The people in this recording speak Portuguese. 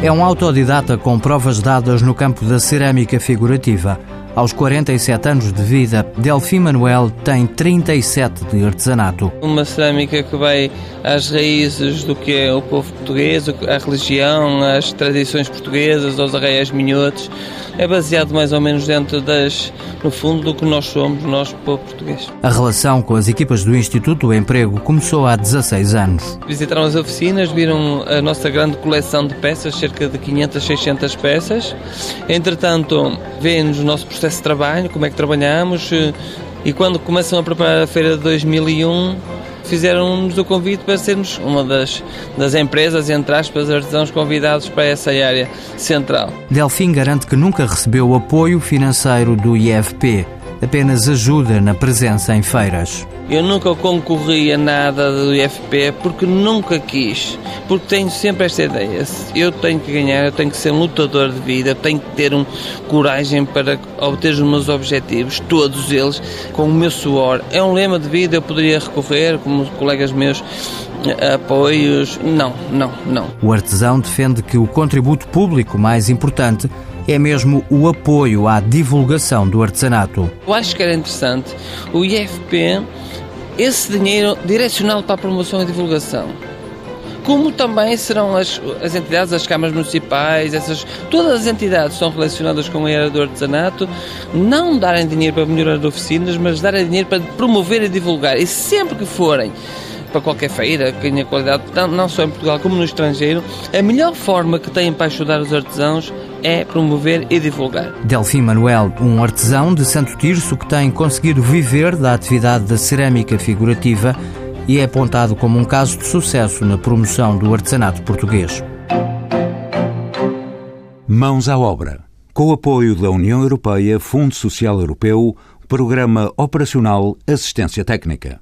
É um autodidata com provas dadas no campo da cerâmica figurativa. Aos 47 anos de vida, Delfim Manuel tem 37 de artesanato. Uma cerâmica que vai às raízes do que é o povo português, a religião, as tradições portuguesas, aos arraiais minhotos. É baseado mais ou menos dentro das, no fundo, do que nós somos, nós, povo português. A relação com as equipas do Instituto do Emprego começou há 16 anos. Visitaram as oficinas, viram a nossa grande coleção de peças, cerca de 500, 600 peças. Entretanto, vêem-nos o nosso processo de trabalho, como é que trabalhamos, e quando começam a preparar a feira de 2001, fizeram-nos o convite para sermos uma das, das empresas, entre aspas, artesãos convidados para essa área central. Delfim garante que nunca recebeu apoio financeiro do IFP, apenas ajuda na presença em feiras. Eu nunca concorri a nada do IFP porque nunca quis, porque tenho sempre esta ideia. Eu tenho que ganhar, eu tenho que ser um lutador de vida, eu tenho que ter um coragem para obter os meus objetivos, todos eles, com o meu suor. É um lema de vida, eu poderia recorrer, como colegas meus, apoios. Não, não, não. O artesão defende que o contributo público mais importante é mesmo o apoio à divulgação do artesanato. Eu acho que era interessante o IFP esse dinheiro direcionado para a promoção e divulgação. Como também serão as, as entidades, as câmaras municipais, essas, todas as entidades que estão relacionadas com a era do artesanato, não darem dinheiro para melhorar as oficinas, mas darem dinheiro para promover e divulgar. E sempre que forem para qualquer feira que tenha qualidade, não só em Portugal como no estrangeiro, a melhor forma que têm para ajudar os artesãos é promover e divulgar. Delfim Manuel, um artesão de Santo Tirso que tem conseguido viver da atividade da cerâmica figurativa e é apontado como um caso de sucesso na promoção do artesanato português. Mãos à obra. Com o apoio da União Europeia, Fundo Social Europeu, Programa Operacional Assistência Técnica.